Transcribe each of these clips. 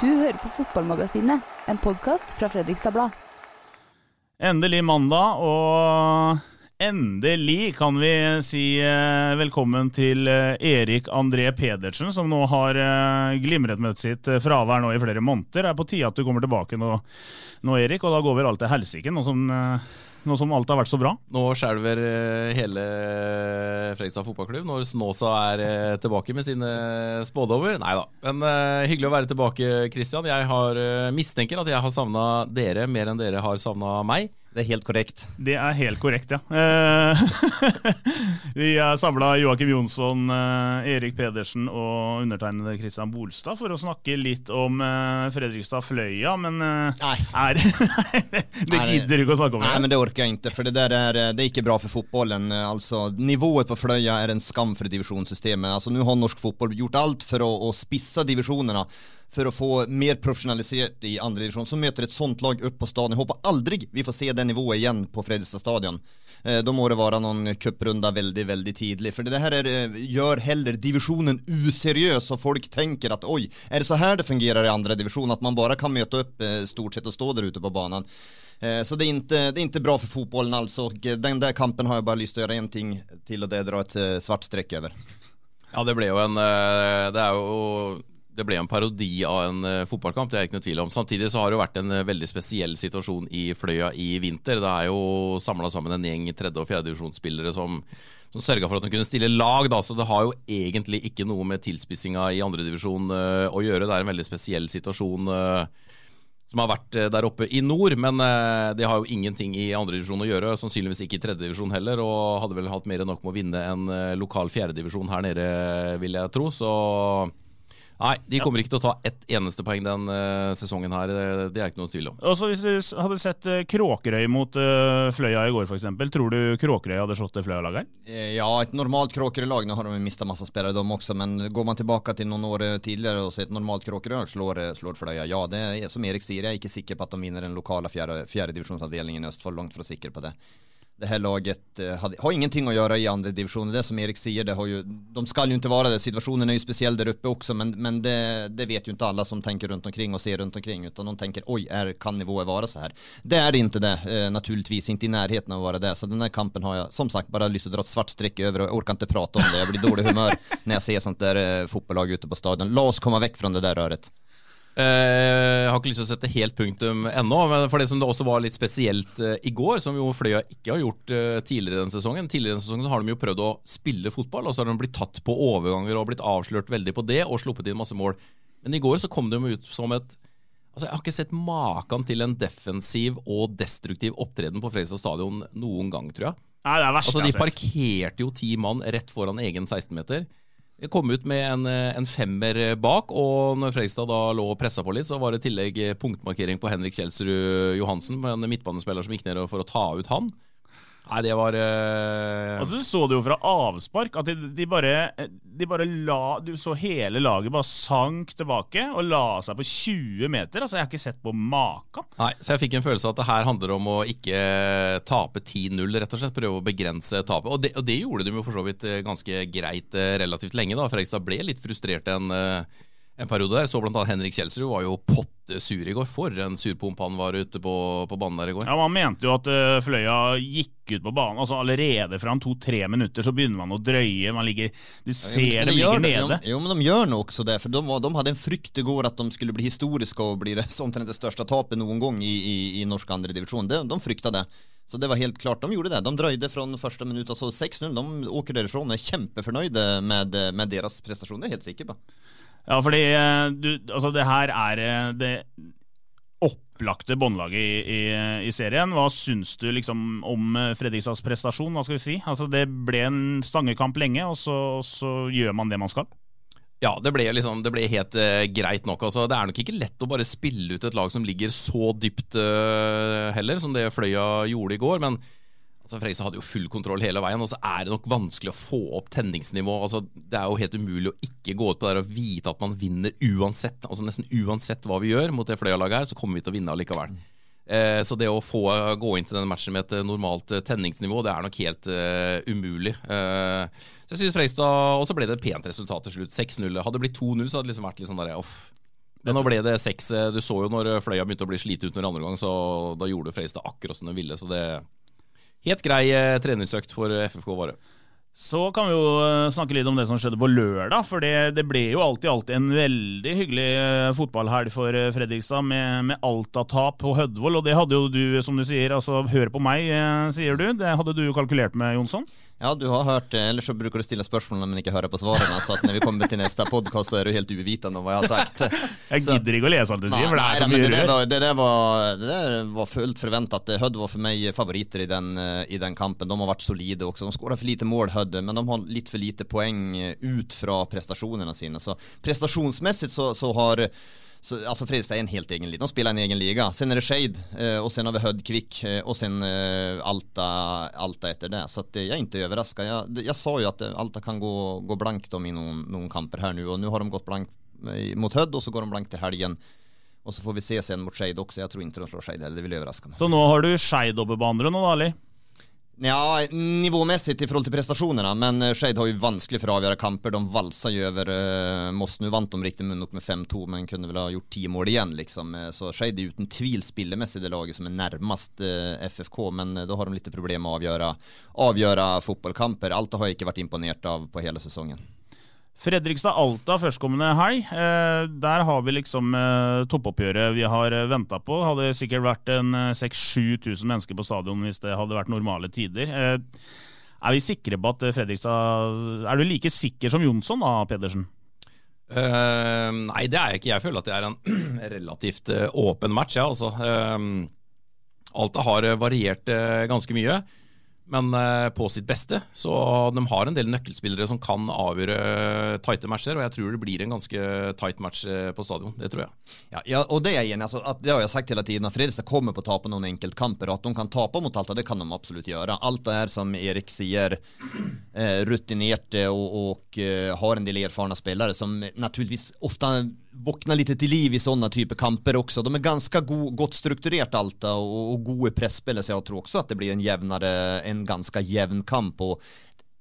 Du hører på Fotballmagasinet, en podkast fra Fredrikstad Blad. Endelig mandag, og endelig kan vi si eh, velkommen til eh, Erik André Pedersen, som nå har eh, glimret med sitt fravær nå i flere måneder. Det er på tide at du kommer tilbake nå, nå Erik, og da går vel alt til helsike, nå som, nå som alt har vært så bra. Nå skjelver eh, hele Fredrikstad fotballklubb når Snåsa er eh, tilbake med sine spådommer. Nei da. Men uh, hyggelig å være tilbake, Christian. Jeg har, uh, mistenker at jeg har savna dere mer enn dere har savna meg. Det er helt korrekt. Det er helt korrekt, ja. Eh, vi er samla Joakim Jonsson, eh, Erik Pedersen og undertegnede Christian Bolstad for å snakke litt om eh, Fredrikstad-Fløya, men Nei. er, det gidder du ikke å snakke om. Nei, det. men det orker jeg ikke. For det der är, eh, det er ikke bra for fotballen. Altså, nivået på Fløya er en skam for divisjonssystemet. Altså, Nå har norsk fotball gjort alt for å, å spisse divisionerna för att få mer professionaliserat i andra division. Så möter ett sånt lag upp på stadion. jeg hoppas aldrig vi får se den nivån igen på Fredrikstad stadion. Eh, Då må det vara någon cuprunda väldigt, väldigt tidlig. För det här är, eh, gör heller divisionen useriös och folk tänker att oj, är det så här det fungerar i andra division? Att man bara kan möta upp eh, stort sett och stå där ute på banan. Eh, Så det är, inte, det är inte bra för fotbollen alltså. Och den där kampen har jag bara til att göra en ting till och det är dra ett eh, svart streck över. Ja, det ble jo en Det er jo det ble en parodi av en uh, fotballkamp, det er ikke noe tvil om. Samtidig så har det jo vært en uh, veldig spesiell situasjon i Fløya i vinter. Det er jo samla sammen en gjeng tredje- og fjerdedivisjonsspillere som, som sørga for at de kunne stille lag, da. Så det har jo egentlig ikke noe med tilspissinga i andredivisjon uh, å gjøre. Det er en veldig spesiell situasjon. Uh, som har vært eh, der oppe i nord, men eh, det har jo ingenting i andredivisjon å gjøre. Sannsynligvis ikke i tredjedivisjon heller, og hadde vel hatt mer enn nok med å vinne en eh, lokal fjerdedivisjon her nede, vil jeg tro. Så nei, de kommer ikke til å ta ett eneste poeng den uh, sesongen her. Det, det er ikke noe tvil om. Også Hvis du hadde sett uh, Kråkerøy mot uh, Fløya i går, f.eks., tror du Kråkerøy hadde slått det Fløya-laget? Eh, Ja, et normalt Kråkerøy-lag. Nå har de mista masse spillere, spelare de også. men går man tilbake til noen år tidligere og ser et normalt Kråkerøy slår, eh, slår Fløya, ja det er som Erik sier, jeg er ikke sikker på at de vinner den lokale fjerde, fjärde divisionsavdelningen i Østfold. Langt fra sikker på det. Det här laget eh, hade, har ingenting att göra i andra divisionen, det som Erik säger, det har ju, de ska ju inte vara det, situationen är ju speciell där uppe också, men, men det, det vet ju inte alla som tänker runt omkring och ser runt omkring, utan de tänker oj, är, kan nivåer vara så här? Det är inte det, eh, naturligtvis, inte i närheten av att vara det, så den här kampen har jag som sagt bara til att dra ett svart streck över och jag orkar inte prata om det, jag blir dålig humör när jag ser sånt där eh, fotbollslag ute på stadion. Låt oss komma väck från det där röret. Eh, Jeg har ikke lyst til å sette helt punktum ennå, men for det som det også var litt spesielt eh, i går, som jo Fløya ikke har gjort eh, tidligere den sesongen Tidligere den sesongen har de jo prøvd å spille fotball, og så har de blitt tatt på overganger og blitt avslørt veldig på det, og sluppet inn masse mål. Men i går så kom de ut som et Altså, Jeg har ikke sett maken til en defensiv og destruktiv opptreden på Fredrikstad stadion noen gang, tror jeg. Nei, det er verst, Altså, De parkerte jo ti mann rett foran egen 16-meter. Kom ut med en, eh, en femmer bak, og når Fredrikstad da lå og pressa på litt, så var det i tillegg punktmarkering på Henrik Kjelsrud Johansen, en midtbanespiller som gikk ned for å ta ut han. Nei, det var uh... Altså, du så det jo fra avspark, at de, de bare, de bare la Du så hele laget bare sank tilbake og la seg på 20 meter. Altså, Jeg har ikke sett på maken. Nei, så jeg fikk en følelse av at det her handler om å ikke tape 10-0, rett og slett. Prøve å begrense tapet. Og det, og det gjorde de jo for så vidt eh, ganske greit eh, relativt lenge. da. Fredrikstad ble litt frustrert en, eh, en periode der. Så annet Henrik Kjelsrud var jo pottesur i går. For en surpomp han var ute på, på banen der i går. Ja, Man mente jo at uh, Fløya gikk ut på banen. altså Allerede fra to-tre minutter så begynner man å drøye. man ligger, Du ser ja, de ligger nede. jo, men de gjør nå også det. for de, de, hadde en frykt i går at de skulle bli historiske og bli det, omtrent det største tapet noen gang i, i, i norsk andredivisjon. De, de frykta det. Så det var helt klart, de gjorde det. De drøyde fra første minutt. altså 6-0. De åker derfra og er kjempefornøyde med, med deres prestasjon. Det er jeg helt sikker på. Ja, fordi eh, du, altså det her er eh, det opplagte båndlaget i, i, i, serien. Hva syns du liksom om eh, Fredrikstads prestasjon? Hva skal vi si? Altså Det ble en stangekamp lenge, og så, så gjør man det man skal. Ja, det ble, liksom, det ble helt uh, greit nok. Altså, det er nok ikke lett å bare spille ut et lag som ligger så dypt uh, heller, som det Fløya gjorde i går. Men Altså, Fredrikstad hadde jo full kontroll hele veien, og så er det nok vanskelig å få opp tenningsnivå. Altså, det er jo helt umulig å ikke gå ut på det og vite at man vinner uansett. Altså Nesten uansett hva vi gjør mot det Fløya-laget her, så kommer vi til å vinne allikevel. Eh, så det å få gå inn til denne matchen med et normalt eh, tenningsnivå, det er nok helt uh, umulig. Uh, så jeg synes Fredrikstad Og så ble det et pent resultat til slutt. 6-0. Hadde det blitt 2-0, så hadde det liksom vært litt sånn derre off. Men nå ble det 6. Du så jo når Fløya begynte å bli slite ut når andre gang, så da gjorde Fredrikstad akkurat som de ville. Så det Helt grei eh, treningsøkt for eh, FFK Vare. Så kan vi jo eh, snakke litt om det som skjedde på lørdag. For det, det ble jo alltid alltid en veldig hyggelig fotballhelg for Fredrikstad med, med Alta-tap på Hødvold. Og det hadde jo du, som du sier, altså hør på meg, sier du. Det hadde du jo kalkulert med, Jonsson? Ja, du har hørt det. Ellers så bruker du stille spørsmålene, men ikke høre på svarene. Så at når vi kommer til neste podkast, så er du helt uvitende om hva jeg har sagt. Jeg gidder ikke å lese alt du sier, for det er så mye det, var, det, det, var, det var fullt forventet. Hødd var for meg favoritter i den, i den, kampen. De har vært solide også. De skåra for lite mål, Hødd, men de har litt for lite poeng ut fra prestasjonene sine. Så prestasjonsmessig så, så har så, alltså Fredrikstad är en helt egen liga. De spelar en egen liga. Sen är det Shade eh, och sen har vi Hödd Kvick eh, och sen eh, Alta, Alta etter det. Så jag är inte överraskad. Jag, jag sa att eh, Alta kan gå, gå blankt om i någon, någon kamper här nu och nu har de gått blankt mot Hødd och så går de blankt till helgen. Och så får vi se sen mot Skeid också. Jag tror inte de slår Skeid heller, det vill överraska mig. Så nu har du oppe på nå, Ali? Ja, nivåmessig i forhold til prestasjonene, men eh, Skeid har jo vanskelig for å avgjøre kamper. De valsa jo over uh, Moss. Nå vant de riktig nok med 5-2, men kunne vel ha gjort ti mål igjen, liksom. Eh, så Skeid er uten tvil spillemessig det laget som er nærmest uh, FFK, men uh, da har de litt problemer med å avgjøre, avgjøre fotballkamper. Alta har jeg ikke vært imponert av på hele sesongen. Fredrikstad-Alta førstkommende helg. Eh, der har vi liksom eh, toppoppgjøret vi har eh, venta på. Hadde sikkert vært en 6000-7000 mennesker på stadion hvis det hadde vært normale tider. Er vi sikre på at Fredrikstad Er du like sikker som Jonsson da, Pedersen? Uh, nei, det er jeg ikke. Jeg føler at det er en relativt åpen match. Ja, altså. uh, Alta har variert ganske mye men eh, på sitt beste. Så de har en del nøkkelspillere som kan avgjøre tighte matcher, og jeg tror det blir en ganske tight match eh, på stadion. Det tror jeg. Ja, ja og det er jeg enig altså, Det har jeg sagt hele tiden, at Fredrikstad kommer på å tape noen enkeltkamper, og at de kan tape mot Alta, det kan de absolutt gjøre. Alt det her som Erik sier, eh, rutinerte og, og har en del erfarne spillere som naturligvis ofte våkner litt til liv i sånne typer kamper også. De er ganske god, godt strukturert Alta og, og gode presspillere, så jeg tror også at det blir en jevnere, en ganske jevn kamp. og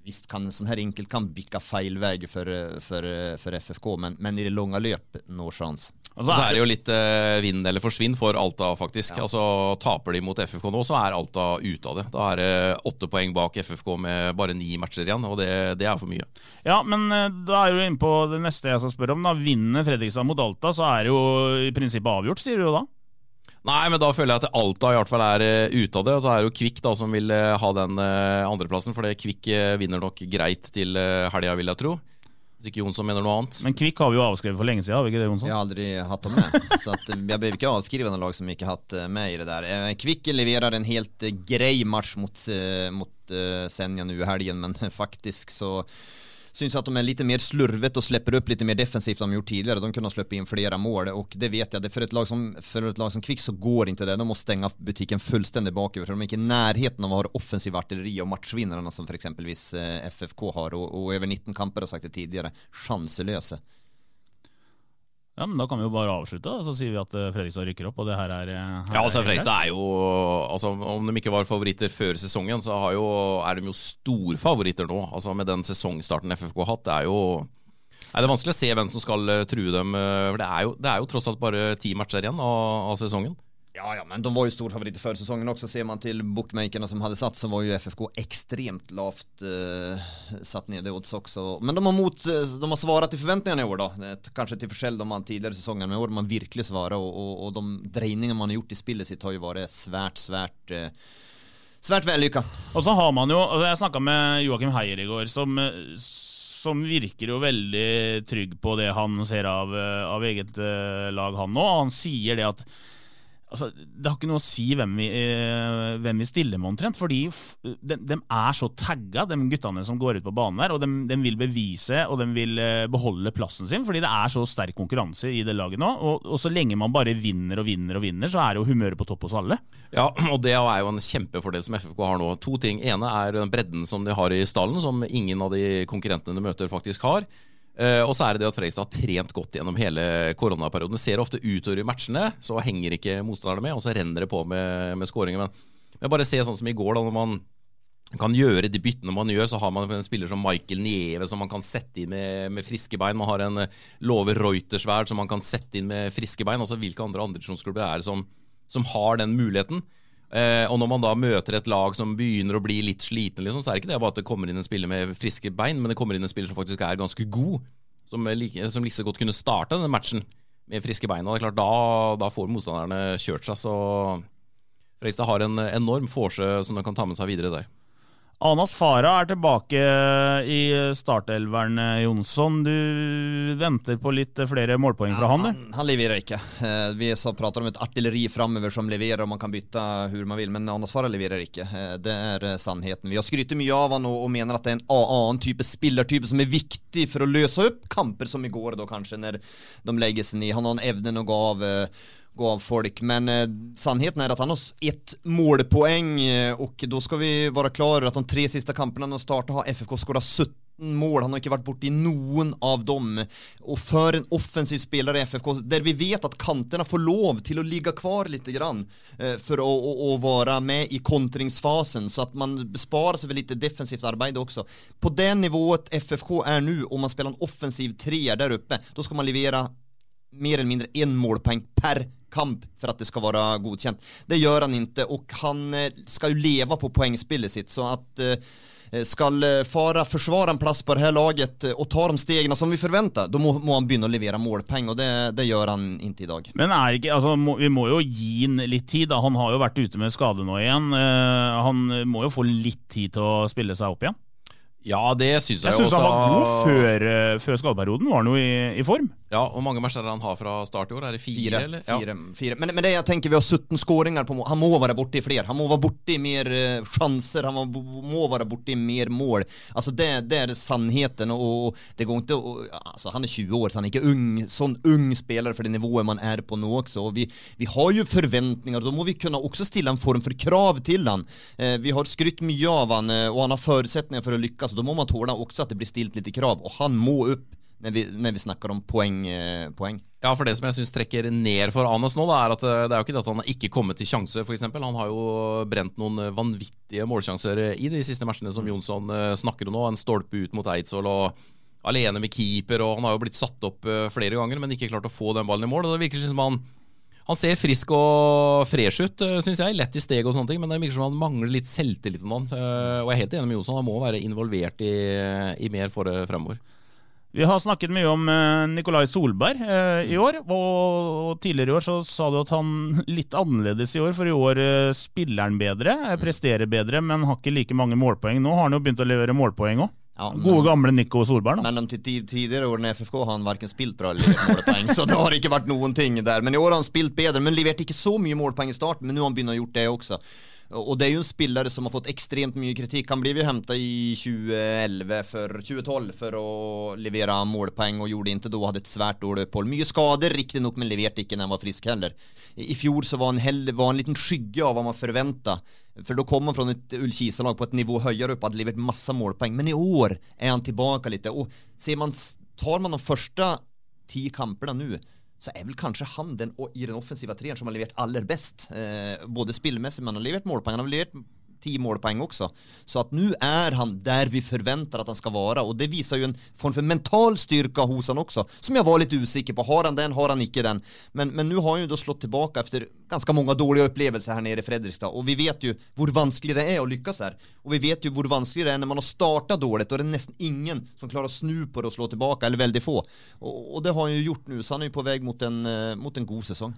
Visst kan en sånn her enkeltkamp bikke feil vei for, for, for, FFK, men, men, i det lange løp no chance. Og så er det jo litt eh, vinn eller forsvinn for Alta, faktisk. Ja. Altså Taper de mot FFK nå, så er Alta ute av det. Da er det åtte poeng bak FFK med bare ni matcher igjen, og det, det er for mye. Ja, men eh, da er du inne på det neste jeg skal spørre om. da Vinner Fredrikstad mot Alta, så er det jo i prinsippet avgjort, sier du jo da? Nei, men da føler jeg at Alta i hvert fall er uh, ute av det. Og så er det jo Kvikk da som vil uh, ha den uh, andreplassen, for Kvikk uh, vinner nok greit til uh, helga, vil jeg tro. Hvis ikke Jonsson mener noe annet. Men Kvikk har vi jo avskrevet for lenge siden, har vi ikke det, Jonsson? Jeg har aldri hatt dem med. så at, jeg behøver ikke avskrive noen lag som ikke har hatt eh, med i det der. Eh, Kvikk leverer en helt eh, grei match mot, mot Senja nå i helgen, men faktisk så syns att de är lite mer slurvet och släpper upp lite mer defensivt än de gjort tidigare. De kunde släppa in flera mål och det vet jag, det för ett lag som, för ett lag som Kvick så går inte det. De måste stänga butiken fullständigt baköver för de är inte i närheten av att ha offensiv artilleri och matchvinnarna som för exempelvis FFK har och, och över 19 kamper har sagt det tidigare, chanselösa. Ja, men Da kan vi jo bare avslutte, og så sier vi at eh, Fredrikstad rykker opp. og det her er... Eh, her ja, altså Fredrikstad er jo altså Om de ikke var favoritter før sesongen, så jo, er de jo storfavoritter nå. Altså Med den sesongstarten FFK har hatt. Det er jo Nei, Det er vanskelig å se hvem som skal uh, true dem. For det er, jo, det er, jo, tross alt bare ti matcher igjen av, av sesongen. Ja, ja, men de var jo storfavoritter før sesongen også. Ser man til bookmakerne som hadde satt, så var jo FFK ekstremt lavt uh, satt ned i odds også. Men de har, mot, de har svaret til forventningene i år, da. Kanskje til forskjell de tidligere sesonger, men i år man virkelig svarer Og, og, og de dreiningene man har gjort i spillet sitt, har jo vært svært, svært uh, Svært vellykka. Og så har man jo Jeg snakka med Joakim Heier i går, som, som, virker jo veldig trygg på det han ser av, av eget lag, han nå. Han sier det at Altså, det har ikke noe å si hvem vi, eh, hvem vi stiller med, omtrent. Fordi de, de, er så tagga, de guttene som går ut på banen der. Og de, de, vil bevise og de vil eh, beholde plassen sin, fordi det er så sterk konkurranse i det laget nå. Og, og, så lenge man bare vinner og vinner og vinner, så er jo humøret på topp hos alle. Ja, og det er jo en kjempefordel som FFK har nå. To ting. ene er den bredden som de har i stallen, som ingen av de konkurrentene de møter, faktisk har. Uh, og så er det det at Freistad har trent godt gjennom hele koronaperioden. Det ser ofte utover i matchene, så henger ikke motstanderne med, og så renner det på med, med skåringer. Men, men, bare se sånn som i går, da, når man kan gjøre de byttene man gjør, så har man en spiller som Michael Nieve som man kan sette inn med, med friske bein. Man har en uh, Love Reutersverd som man kan sette inn med friske bein. Altså Hvilke andre andredivisjonsklubber er det som, som har den muligheten? Eh, og når man da møter et lag som begynner å bli litt sliten, liksom, så er det ikke det bare at det kommer inn en spiller med friske bein, men det kommer inn en spiller som faktisk er ganske god. Som, like, som like godt kunne starte denne matchen med friske bein. Og det er klart, da, da får motstanderne kjørt seg. Så Fredrikstad har en enorm forse som de kan ta med seg videre der. Anas Farah er tilbake i startelveren, Jonsson. Du venter på litt flere målpoeng fra ja, han, du? Han, leverer ikke. Eh, vi så prater om et artilleri framover som leverer, og man kan bytte hvor man vil, men Anas Farah leverer ikke. Eh, det er eh, sannheten. Vi har skrytt mye av han og, og, mener at det er en annen type spillertype som er viktig for å løse opp kamper som i går, da kanskje, når de legger seg ned. Han har en evne å gå av gå av folk. Men eh, sannheten er at han har ett målpoeng, eh, og da skal vi være klar over at de tre siste kampene han har startet, har FFK skåret 17 mål. Han har ikke vært borti noen av dem. Og for en offensiv spiller i FFK, der vi vet at kantene får lov til å ligge kvar litt grann, for å, å, å, være med i kontringsfasen, så at man besparer seg litt defensivt arbeid også. På det nivået FFK er nå, om man spiller en offensiv treer der oppe, da skal man levere mer eller mindre én målpoeng per kamp for at det skal være godkjent. Det gjør han ikke, og han eh, skal jo leve på poengspillet sitt. så at eh, skal eh, Fara forsvare en plass på det her laget og ta de stegene som vi forventer, da må, må, han begynne å levere målpenger, og det, det, gjør han ikke i dag. Men ikke, altså, må, vi må jo gi han litt tid. Da. Han har jo vært ute med skade nå igjen. Uh, han må jo få litt tid til å spille seg opp igjen? Ja, det syns jeg, jeg synes han var god før, før skadeperioden. Var han jo i, i form? Ja, Hvor mange matcher han har fra start i år? Er det fire? Fire. eller? fire, ja. fire. Men, men, det jeg tenker, vi har 17 skåringer på mål. Han må være borti flere. Han må være borti mer uh, sjanser. Han må, må være borti mer mål. Altså, det, det er sannheten. Og det går ikke og, altså, Han er 20 år, så han er ikke ung, sånn ung spiller for det nivået man er på nå også. Og vi, vi har jo forventninger, og da må vi kunne også stille en form for krav til han. Eh, vi har skrytt mye av han, uh, og han har forutsetninger for å lykkes. Da må man tåle også at det blir stilt litt krav, og han må opp når vi, når vi snakker om poeng, eh, poeng. Ja, for det som jeg syns trekker ned for Anes nå, da, er at eh, det er jo ikke det at han ikke kommet til sjanse, f.eks. Han har jo brent noen eh, vanvittige målsjanser i de siste matchene som Jonsson snakker om nå. En stolpe ut mot Eidsvoll og alene med keeper, og han har jo blitt satt opp flere ganger, men ikke klart å få den ballen i mål. og det virker som han han ser frisk og fresh ut, syns jeg. Lett i steg og sånne ting, men det virker som han mangler litt selvtillit om noen. Og jeg er helt enig med Jonsson, han må være involvert i, i mer for det fremover. Vi har snakket mye om Nikolai Solberg i år, og, tidligere i år så sa du at han litt annerledes i år, for i år spiller han bedre, presterer bedre, men har ikke like mange målpoeng. Nå har han jo begynt å levere målpoeng òg. Ja, Gode, gamle Nico Solberg. Da. Men de tidligere årene i FFK har han verken spilt bra eller levert målpoeng, så det har ikke vært noen ting der. Men i år har han spilt bedre, men leverte ikke så mye målpoeng i starten, men nå har han begynt å gjort det også. Og det er jo en spiller som har fått ekstremt mye kritikk. Han ble jo henta i 2011 for 2012 for å levere målpoeng, og gjorde ikke da. Hadde et svært dårlig opphold. Mye skader, riktignok, men leverte ikke når han var frisk heller. I fjor så var han, en liten skygge av hva man forventa. For da kom han fra et Ullkisa-lag på et nivå høyere opp, hadde levert masse målpoeng. Men i år er han tilbake litt. Og ser man, tar man de første ti kampene nå så er vel kanskje han den i den offensive treeren som har levert aller best. Eh, både spillmessig, men han har levert målpoeng. Han har levert ti målpoeng også. Så at nå er han der vi forventer at han skal være, og det viser jo en form for mental styrke hos han også, som jeg var litt usikker på. Har han den, har han ikke den? Men nå har han jo da slått tilbake etter ganske mange dårlige opplevelser her nede i Fredrikstad, og vi vet jo hvor vanskelig det er å lykkes her. Og vi vet jo hvor vanskelig det er når man har starta dårlig, og det er nesten ingen som klarer å snu på det og slå tilbake, eller veldig få. Og, og det har han jo gjort nå, så han er jo på vei mot en, uh, mot en god sesong.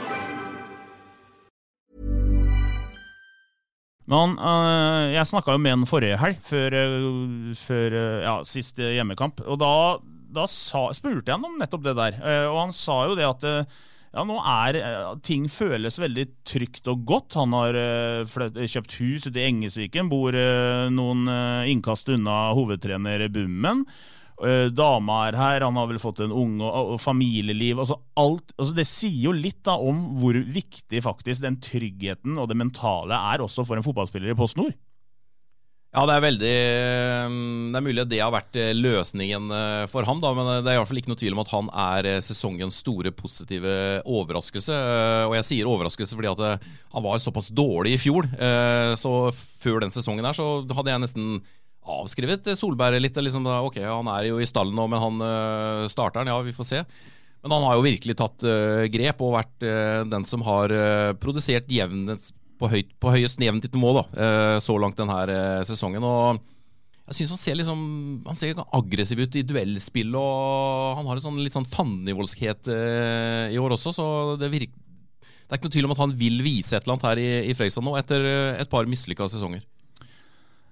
Men øh, jeg snakka jo med han forrige helg, før, øh, før øh, ja, siste hjemmekamp. Og da, da sa, spurte jeg han om nettopp det der. Eh, og han sa jo det at ja, nå er ting føles veldig trygt og godt. Han har kjøpt hus ute i Engesviken, bor noen innkast unna hovedtrener Bummen. Uh, dama er her, han har vel fått en unge og, familieliv. Altså alt, altså det sier jo litt da om hvor viktig faktisk den tryggheten og det mentale er også for en fotballspiller i Post Nord. Ja, det er veldig Det er mulig at det har vært eh, løsningen eh, for ham, da, men det er i hvert fall ikke noe tvil om at han er sesongens store positive overraskelse. Og jeg sier overraskelse fordi at han var såpass dårlig i fjor. Så før den sesongen her så hadde jeg nesten avskrevet Solberg litt. Liksom, ok, Han er jo i stallen nå, men han uh, starter han, ja, vi får se. Men han har jo virkelig tatt uh, grep og vært uh, den som har produsert jevnest, på, høyt, på høyest jevnt nivå da, så langt denne sesongen. og jeg synes Han ser liksom, han ser aggressiv ut i duellspill, og han har en sånn, litt sånn fannenivoldskhet i år også. så det, virker, det er ikke noe tvil om at han vil vise et eller annet her i, i Fredrikstad nå, etter et par mislykka sesonger.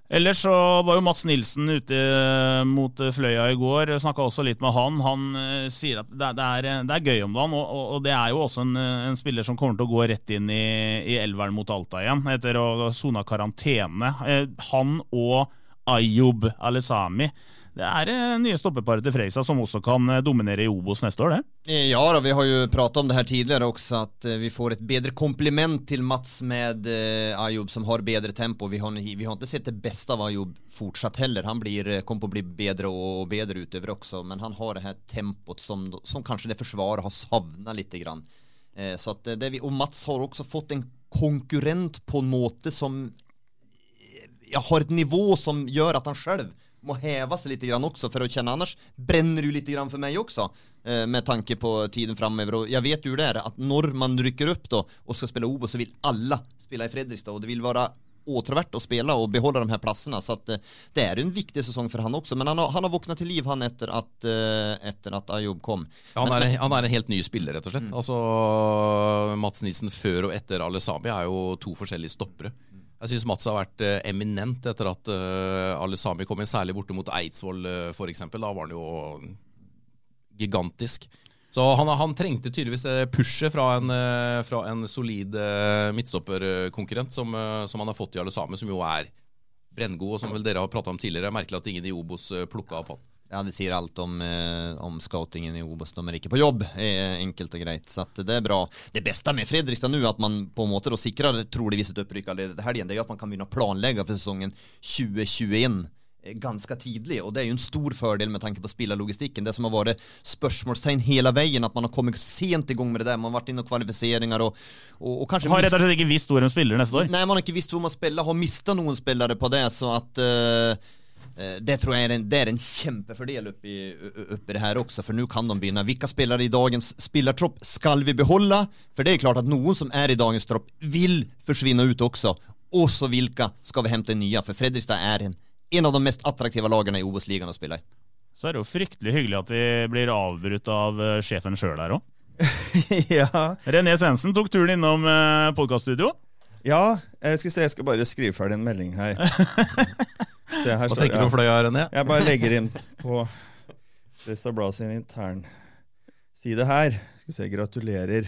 Ellers så var jo Mats Nilsen ute mot Fløya i går. Snakka også litt med han. Han sier at det, er, det, er, gøy om dagen, og, og, det er jo også en, en, spiller som kommer til å gå rett inn i, i elveren mot Alta igjen, etter å ha sona karantene. Han og Ayub Alesami det er eh, nye stoppeparet til Freisa som også kan eh, dominere i Obos neste år, det? Eh, ja, da, vi har jo pratet om det her tidligere også, at vi får et bedre kompliment til Mats med Ayub, som har bedre tempo. Vi har, vi har ikke sett det beste av Ayub fortsatt heller. Han blir, kommer på å bli bedre og bedre utover også, men han har det her tempoet som, som kanskje det forsvaret har savna litt. Grann. Så at det og Mats har også fått en konkurrent på en måte som ja, har et nivå som gjør at han selv må heve seg litt grann også for å kjenne. Annars brenner det jo litt grann for meg også, eh, med tanke på tiden framover. Jeg vet jo det at når man rykker opp da, og skal spille Obo, så vil alle spille i Fredrikstad. Og det vil være åtråverdt å spille og beholde de her plassene. Så at, uh, det er en viktig sesong for han også. Men han har, han har våkna til liv han etter at, uh, etter at Ayoub kom. Ja, han, er, han, er, en helt ny spiller, rett og slett. Mm. Altså, Mats Nilsen før og etter Ale Sami er jo to forskjellige stoppere. Jeg syns Mats har vært eh, eminent etter at uh, alle sami kom inn, særlig borte mot Eidsvoll uh, f.eks. Da var han jo gigantisk. Så han, han trengte tydeligvis pushet fra en, uh, fra en solid uh, midtstopperkonkurrent som, som, han har fått i alle sami, som jo er brenngod, og som vel dere har prata om tidligere. Merkelig at ingen i Obos plukka opp han. Ja, det sier alt om, eh, om scoutingen i Obos. De er ikke på jobb, er enkelt og greit. Så det er bra. Det beste med Fredrikstad nå, at man på en måte sikrer troligvis et opprykk allerede helgen, det er at man kan begynne å planlegge for sesongen 2021 eh, ganske tidlig, og det er jo en stor fordel med tanke på spillerlogistikken. Det som har vært spørsmålstegn hele veien, at man har kommet sent i gang med det der. Man har vært inne og kvalifiseringer og, og, og kanskje Har rett og slett ikke visst hvor de spiller neste år? Nei, man har ikke visst hvor man spiller, har mista noen spillere på det, så at uh, Eh, det tror jeg er en, det er en kjempefordel oppi, oppi det her også, for nå kan de begynne. Hvilke spillere i dagens spillertropp skal vi beholde? For det er klart at noen som er i dagens tropp, vil forsvinne ut også. Og så hvilke skal vi hente nye? For Fredrikstad er en, en av de mest attraktive lagene i Obos-ligaen å spille i. Så er det jo fryktelig hyggelig at vi blir avbrutt av uh, sjefen sjøl her òg. ja. René Svendsen tok turen innom uh, podkaststudio. Ja, jeg skal se, jeg skal bare skrive ferdig en melding her. Se, Hva står, tenker du om fløya, René? Jeg bare legger inn på Resta Blad sin intern side her. Skal vi se, gratulerer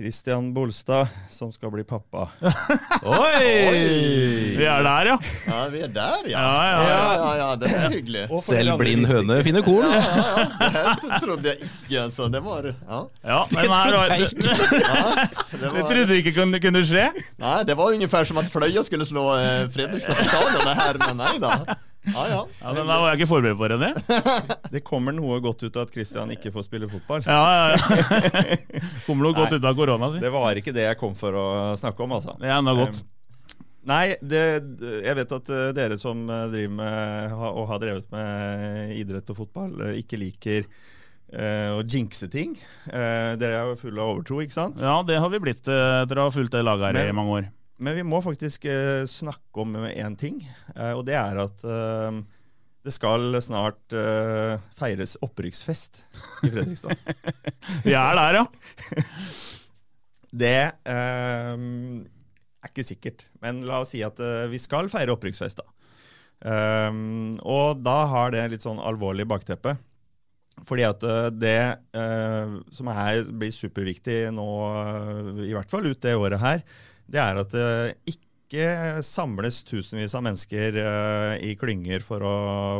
Christian Bolstad, som skal bli pappa. Oi! Vi er der, ja. Ja, vi er der, ja. Ja, ja, ja. ja, ja, ja det er hyggelig. Selv blind høne finner korn. Ja, ja, ja. Det trodde jeg ikke, altså. Det var Ja. ja men her var, det, Det det var, trodde du ikke kunne, kunne skje. nei, det var ungefär som at Fløya skulle slå eh, Fredrikstad på stadion det her, men nei da. Ja, ja. Ja, men der var jeg ikke forberedt på, René. Det kommer noe godt ut av at Christian ikke får spille fotball. Ja, ja, ja. Kommer noe godt Nei. ut av korona, si. Det var ikke det jeg kom for å snakke om, altså. Det er enda godt. Nei, det, jeg vet at eh, dere som eh, driver med og har drevet med idrett og fotball, eh, ikke liker eh, å jinxe ting. Eh, dere er jo fulle av overtro, ikke sant? Ja, det har vi blitt etter å ha fulgt det laget her i mange år. Men vi må faktisk eh, snakke om én ting, eh, og det er at eh, det skal snart eh, feires opprykksfest i Fredrikstad. Vi er der, ja. Det eh, er ikke sikkert, men la oss si at eh, vi skal feire opprykksfest, da. Og da har det litt sånn alvorlig bakteppe. Fordi at det som er, blir superviktig nå, i hvert fall ut det året her, det er at det ikke samles tusenvis av mennesker eh, i klynger for å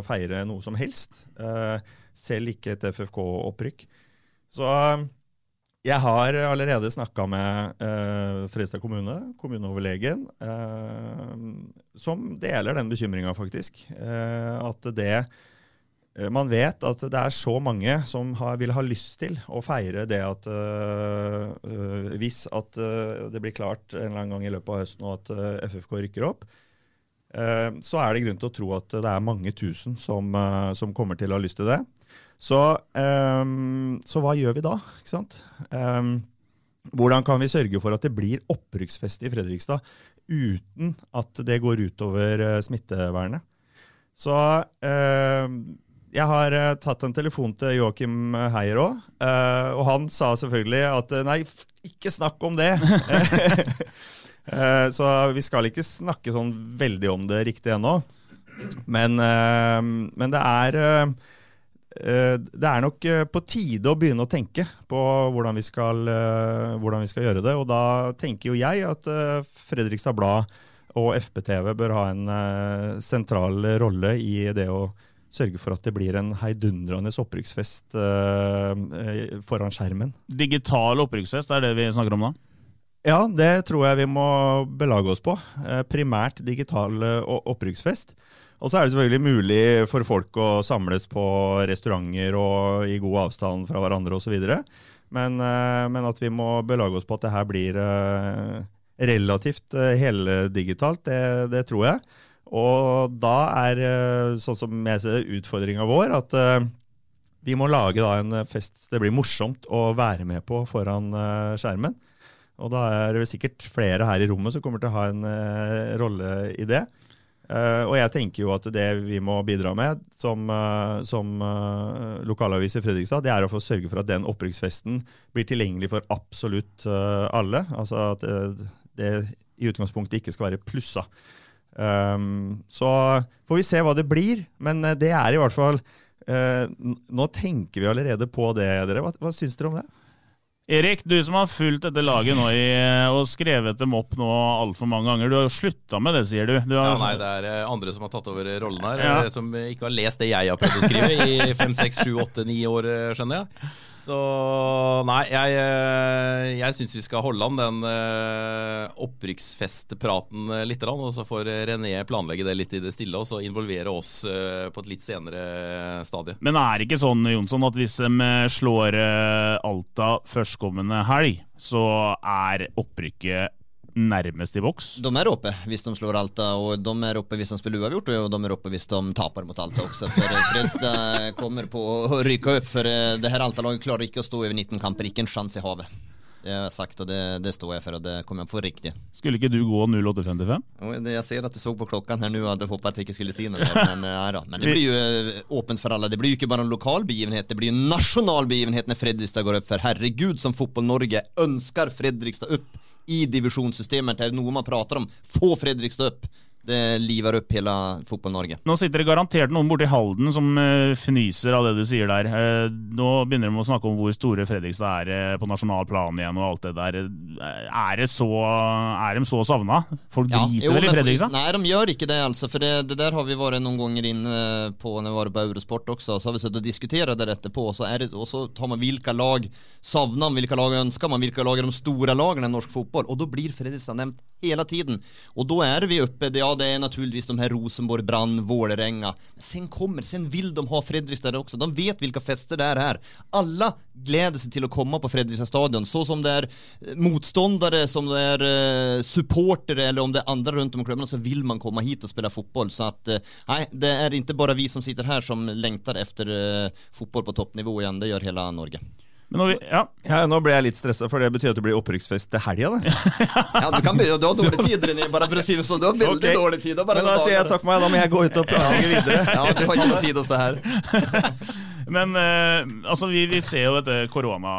feire noe som helst. eh, selv ikke et FFK-opprykk. Så jeg har allerede snakka med uh, Fredrikstad kommune, kommuneoverlegen, eh, som deler den bekymringa, faktisk. Eh, at det eh, Man vet at det er så mange som har, vil ha lyst til å feire det at eh, eh, Hvis at eh, det blir klart en eller annen gang i løpet av høsten og at eh, FFK rykker opp, eh, så er det grunn til å tro at det er mange tusen som, eh, som kommer til å ha lyst til det. Så, så hva gjør vi da? Ikke sant? Hvordan kan vi sørge for at det blir opprykksfest i Fredrikstad uten at det går utover eh, smittevernet? Så jeg har uh, tatt en telefon til Joakim Heier òg, og han sa selvfølgelig at eh, nei, ikke snakk om det. Eh, så vi skal ikke snakke sånn veldig om det riktig ennå. Men, eh, men det er eh, eh, det er nok eh, på tide å begynne å tenke på hvordan vi skal, eh, hvordan vi skal gjøre det. Og da tenker jo jeg at eh, Fredrikstad Blad og FPTV bør ha en eh, sentral rolle i det å sørge for at det blir en heidundrende opprykksfest eh, foran skjermen. Digital opprykksfest er det vi snakker om da? Ja, det tror jeg vi må belage oss på. Eh, primært digital opprykksfest. Og så er det selvfølgelig mulig for folk å samles på restauranter og i god avstand fra hverandre osv. Men, eh, men at vi må belage oss på at det her blir relativt heldigitalt, det, det tror jeg. Og da er, eh, sånn som jeg ser utfordringa vår at eh, vi må lage en fest det blir morsomt å være med på foran eh, skjermen. Og da er det sikkert flere her i rommet som kommer til å ha en rolle i det. Og jeg tenker jo at det vi må bidra med som, som lokalavis i Fredrikstad, det er å få sørge for at den opprykksfesten blir tilgjengelig for absolutt alle. Altså at det i utgangspunktet ikke skal være plussa. Um, så får vi se hva det blir, men eh, det er i hvert fall uh, Nå tenker vi allerede på det, dere. Hva, hva syns dere om det? Erik, du som har fulgt dette laget nå i, og skrevet dem opp nå altfor mange ganger. Du har jo slutta med det, sier du. du har, Ja, nei, Det er eh, andre som har tatt over rollen her, Ja. eh, som ikke har lest det jeg har prøvd å skrive i fem, seks, sju, åtte, ni år, eh, skjønner jeg. Så nei, jeg, eh, jeg syns vi skal holde an den eh, opprykksfestpraten eh, litt, og så får René planlegge det litt i det stille, og så involvere oss på et litt senere stadie. Men er det ikke sånn, Jonsson, at hvis de slår Alta førstkommende helg, så er opprykket nærmest i boks? De er oppe hvis de slår Alta, og de er oppe hvis de spiller uavgjort, og de er oppe hvis de taper mot Alta også. For eh, Fredrikstad kommer på å rykke opp, for eh, det her Alta-laget klarer ikke å stå over 19 kamper. Ikke en sjanse i havet. Det har jeg sagt, og det, det står jeg for, og det kommer jeg på riktig. Skulle ikke du gå 0855? Jeg ser at du så på klokken her nå, hadde håpet at jeg ikke skulle si noe men, ja, men det blir jo eh, åpent for alle. Det blir jo ikke bare en lokal begivenhet, det blir en nasjonal begivenhet når Fredrikstad går opp. For herregud, som Fotball-Norge ønsker Fredrikstad opp i divisjonssystemet. Det er noe man prater om. Få Fredrikstad opp. Det liver opp hele Fotball-Norge. Nå sitter det garantert noen borti Halden som uh, fnyser av det du sier der. Uh, nå begynner de å snakke om hvor store Fredrikstad er uh, på nasjonal plan igjen og alt det der. Er, det så, er de så savna? Folk driter ja, vel i Fredrikstad? Nei, de gjør ikke det, altså. For det, det, der har vi vært noen ganger inne på når vi var på Eurosport også. Så har vi sittet og diskutert det etterpå, og så, det, og så tar man hvilke lag savner man, hvilke lag ønsker man, hvilke lag er de store lagene i norsk fotball. Og da blir Fredrikstad nevnt hele tiden. Og da er vi oppe ja, det är naturligtvis de här Rosenborg, Brann, Vålerenga. Men sen kommer, sen vill de ha Fredrikstad också. De vet vilka fester det är här. Alla gläder sig till att komma på Fredrikstad stadion. Så som det är eh, motståndare, som det är eh, supporter eller om det är andra runt om klubbarna så vill man komma hit och spela fotboll. Så att, eh, nej, det är inte bara vi som sitter här som längtar efter fotboll på toppnivå igen. Det gör hela Norge. Vi, ja. ja. Nå ble jeg litt stressa, for det betyr at det blir opprykksfest til helga. ja, du kan begynne, du har dårlig tid, René. Bare for å si det sånn. Du har veldig okay. dårlig tid. Men da sier jeg takk for meg, da må jeg gå ut og planlegge videre. ja, du har ikke noe tid hos det her. Men uh, altså, vi, vi, ser jo dette korona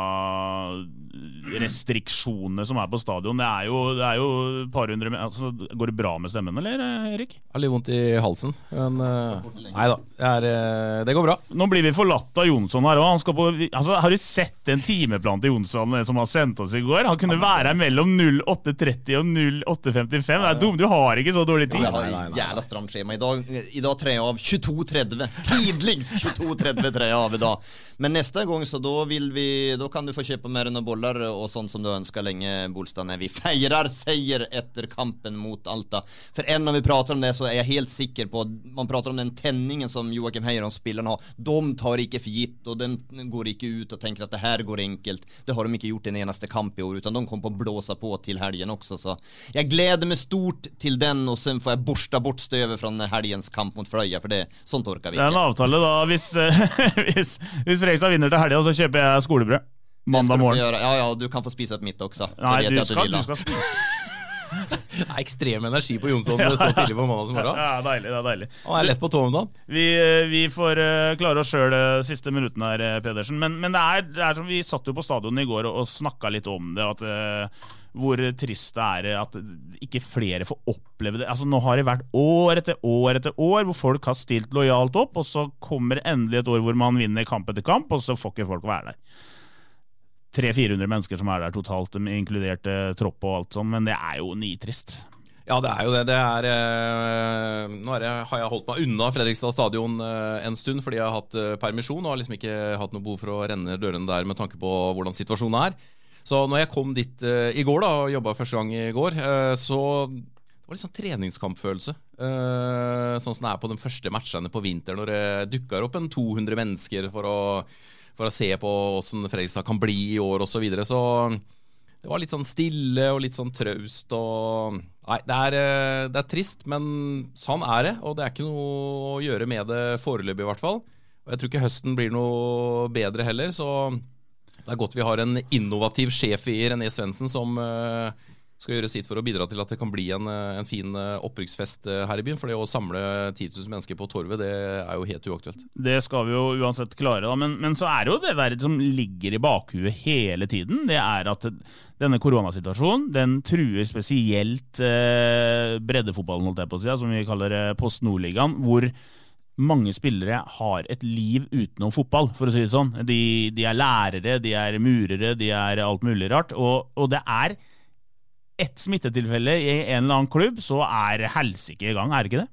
restriksjonene som er på stadion. Det er jo, det er jo et par hundre altså, Går det bra med stemmen, eller Erik? Jeg har litt vondt i halsen, men uh, nei da. Det, uh, det, går bra. Nå blir vi forlatt av Jonsson her òg. Altså, har du sett en timeplan til Jonsson eh, som han sendte oss i går? Han kunne være her mellom 08.30 og 08.55. Det er dumt, du har ikke så dårlig tid. Jeg har jævla stramt skjema. I dag, i dag tre av 22.30. Tidligst 22.30 tre av i dag. Men neste gang så da vil vi Da kan du få kjøpe mer enn boller og sånt som du ønsker lenge, Bolstad, når vi feirer seier etter kampen mot Alta. For enn når vi prater om det, så er jeg helt sikker på Man prater om den tenningen som Joakim Heiron, spillerne, har. De tar ikke for gitt, og de går ikke ut og tenker at det her går enkelt. Det har de ikke gjort en eneste kamp i år, utan de kommer på å blåse på til helgen også. Så jeg gleder meg stort til den, og så får jeg borsta bort støvet fra helgens kamp mot Fløya, for det, sånt orker vi ikke. Det er en avtale, da. Hvis, hvis, hvis Fredrikstad vinner til helga, så kjøper jeg skolebrød. Mandag morgen. Ja, ja, du kan få spise opp mitt også. Nei, du skal, du, du skal spise. Det er ekstrem energi på Jonsson så tidlig på mandag morgen. Ja, deilig, det er deilig. Han er lett på tåen da. Vi, eh, vi får uh, klare oss sjøl uh, siste minuttene her, Pedersen. Men, men det, er, det, er, som vi satt jo på stadion i går og, og snakka litt om det. at uh, hvor trist det er at ikke flere får oppleve det. Altså Nå har det vært år etter år etter år hvor folk har stilt lojalt opp, og så kommer endelig et år hvor man vinner kamp etter kamp, og så får ikke folk være der. 300-400 mennesker som er der totalt, inkludert eh, tropp og alt sånn, men det er jo nitrist. Ja, det er jo det. det er, eh, nå er jeg, har jeg holdt meg unna Fredrikstad stadion eh, en stund fordi jeg har hatt eh, permisjon og har liksom ikke hatt noe behov for å renne dørene der med tanke på hvordan situasjonen er. Så når jeg kom dit eh, i går da, og jobba første gang i går, eh, så det var litt sånn treningskampfølelse. sånn som det er på de første matchene på vinteren når det dukker opp en 200 mennesker for å for å se på åssen Fredrikstad kan bli i år osv. Så, videre. så det var litt sånn stille og litt sånn traust og Nei, det er, eh, det er, trist, men sånn er det. Og det er ikke noe å gjøre med det foreløpig, i hvert fall. Og jeg tror ikke høsten blir noe bedre heller, så det er godt vi har en innovativ sjef i René Svendsen som uh, skal gjøre sitt for å bidra til at det kan bli en, eh, en fin eh, opprykksfest eh, her i byen. For det å samle 10 000 mennesker på Torvet, det er jo helt uaktuelt. Det skal vi jo uansett klare, da. Men, men så er jo det der som ligger i bakhuet hele tiden. Det er at denne koronasituasjonen den truer spesielt eh, breddefotballen, holdt jeg på å si, som vi kaller Post Nordligaen. hvor mange spillere har et liv utenom fotball, for å si det sånn. De, de er lærere, de er murere, de er alt mulig rart. Og, og det er ett smittetilfelle i en eller annen klubb, så er helsike i gang, er det ikke det?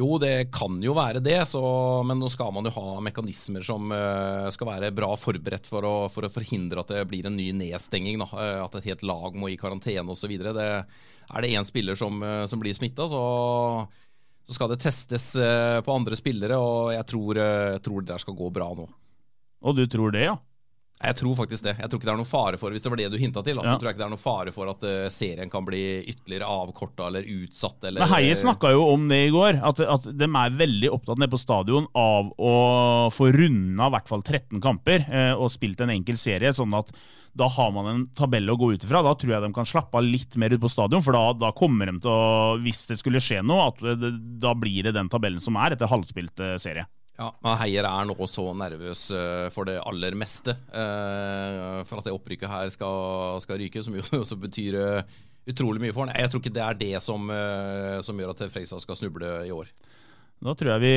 Jo, det kan jo være det, så, men nå skal man jo ha mekanismer som uh, skal være bra forberedt for å, for å, forhindre at det blir en ny nedstenging. Da. Uh, at et helt lag må i karantene osv. Er det én spiller som, uh, som blir smitta, så, så, skal det testes på andre spillere. Og jeg tror, uh, tror det der skal gå bra nå. Og du tror det, ja? Jeg tror faktisk det. Jeg tror ikke det er noen fare for Hvis det var det du hinta til, ja. så tror jeg ikke det er noen fare for at uh, serien kan bli ytterligere avkorta eller utsatt. Eller, Men Heie snakka jo om det i går, at, at de er veldig opptatt nede på stadion av å få runda i hvert fall 13 kamper uh, og spilt en enkel serie, sånn at da har man en tabell å gå ut ifra. Da tror jeg de kan slappe av litt mer ut på stadion, for da, da kommer de til å, hvis det skulle skje noe, at da blir det den tabellen som er etter halvspilt serie. Ja, Heier er nå så nervøs uh, for det aller meste. Uh, for at det opprykket her skal, skal ryke, som jo også betyr uh, utrolig mye for han. Jeg tror ikke det er det som, eh, som gjør at Fredrikstad skal snuble i år. Da tror jeg vi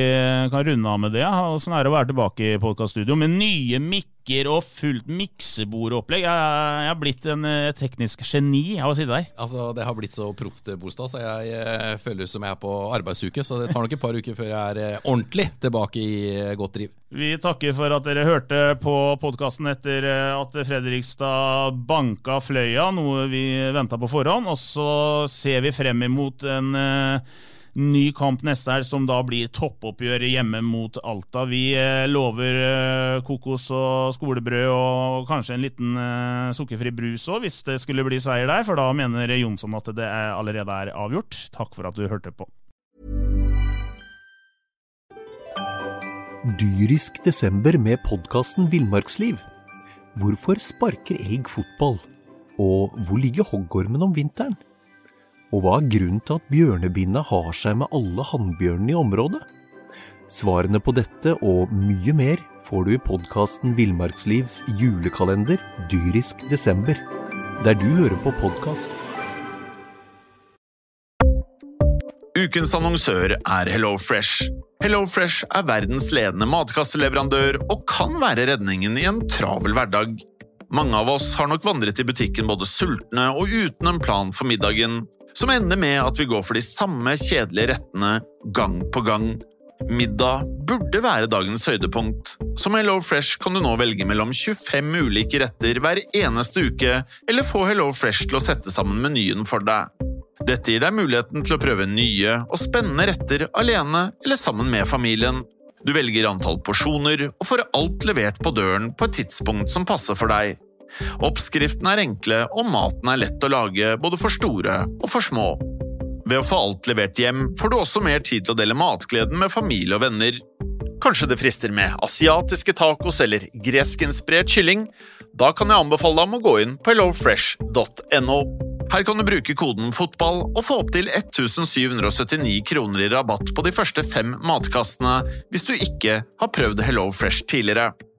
kan runde av med det. Åssen er det å være tilbake i podkaststudio med nye mikker og fullt miksebordopplegg? Jeg, jeg er blitt en eh, teknisk geni av å sitte der. Altså, Det har blitt så proft, Bolstad, så jeg, jeg føler som jeg er på arbeidsuke. Så det tar nok et par uker før jeg er eh, ordentlig tilbake i eh, godt driv. Vi takker for at dere hørte på podkasten etter at Fredrikstad banka Fløya, noe vi venta på forhånd. Og så ser vi frem imot en ny kamp neste helg, som da blir toppoppgjøret hjemme mot Alta. Vi eh, lover eh, kokos og skolebrød og kanskje en liten eh, sukkerfri brus òg, hvis det skulle bli seier der, for da mener Jonsson at det allerede er avgjort. Takk for at du hørte på. Dyrisk desember med podkasten Villmarksliv. Hvorfor sparker elg fotball? Og hvor ligger hoggormen om vinteren? Og hva er grunnen til at bjørnebinna har seg med alle hannbjørnene i området? Svarene på dette og mye mer får du i podkasten Villmarkslivs julekalender dyrisk desember, der du hører på podkast. Ukens annonsør er HelloFresh. HelloFresh er verdens ledende matkasseleverandør og kan være redningen i en travel hverdag. Mange av oss har nok vandret i butikken både sultne og uten en plan for middagen, som ender med at vi går for de samme kjedelige rettene gang på gang. Middag burde være dagens høydepunkt. Som Hello Fresh kan du nå velge mellom 25 ulike retter hver eneste uke, eller få Hello Fresh til å sette sammen menyen for deg. Dette gir deg muligheten til å prøve nye og spennende retter alene eller sammen med familien. Du velger antall porsjoner og får alt levert på døren på et tidspunkt som passer for deg. Oppskriftene er enkle, og maten er lett å lage både for store og for små. Ved å få alt levert hjem får du også mer tid til å dele matgleden med familie og venner. Kanskje det frister med asiatiske tacos eller greskinspirert kylling? Da kan jeg anbefale deg om å gå inn på hellofresh.no. Her kan du bruke koden FOTBALL og få opptil 1779 kroner i rabatt på de første fem matkastene hvis du ikke har prøvd HelloFresh tidligere.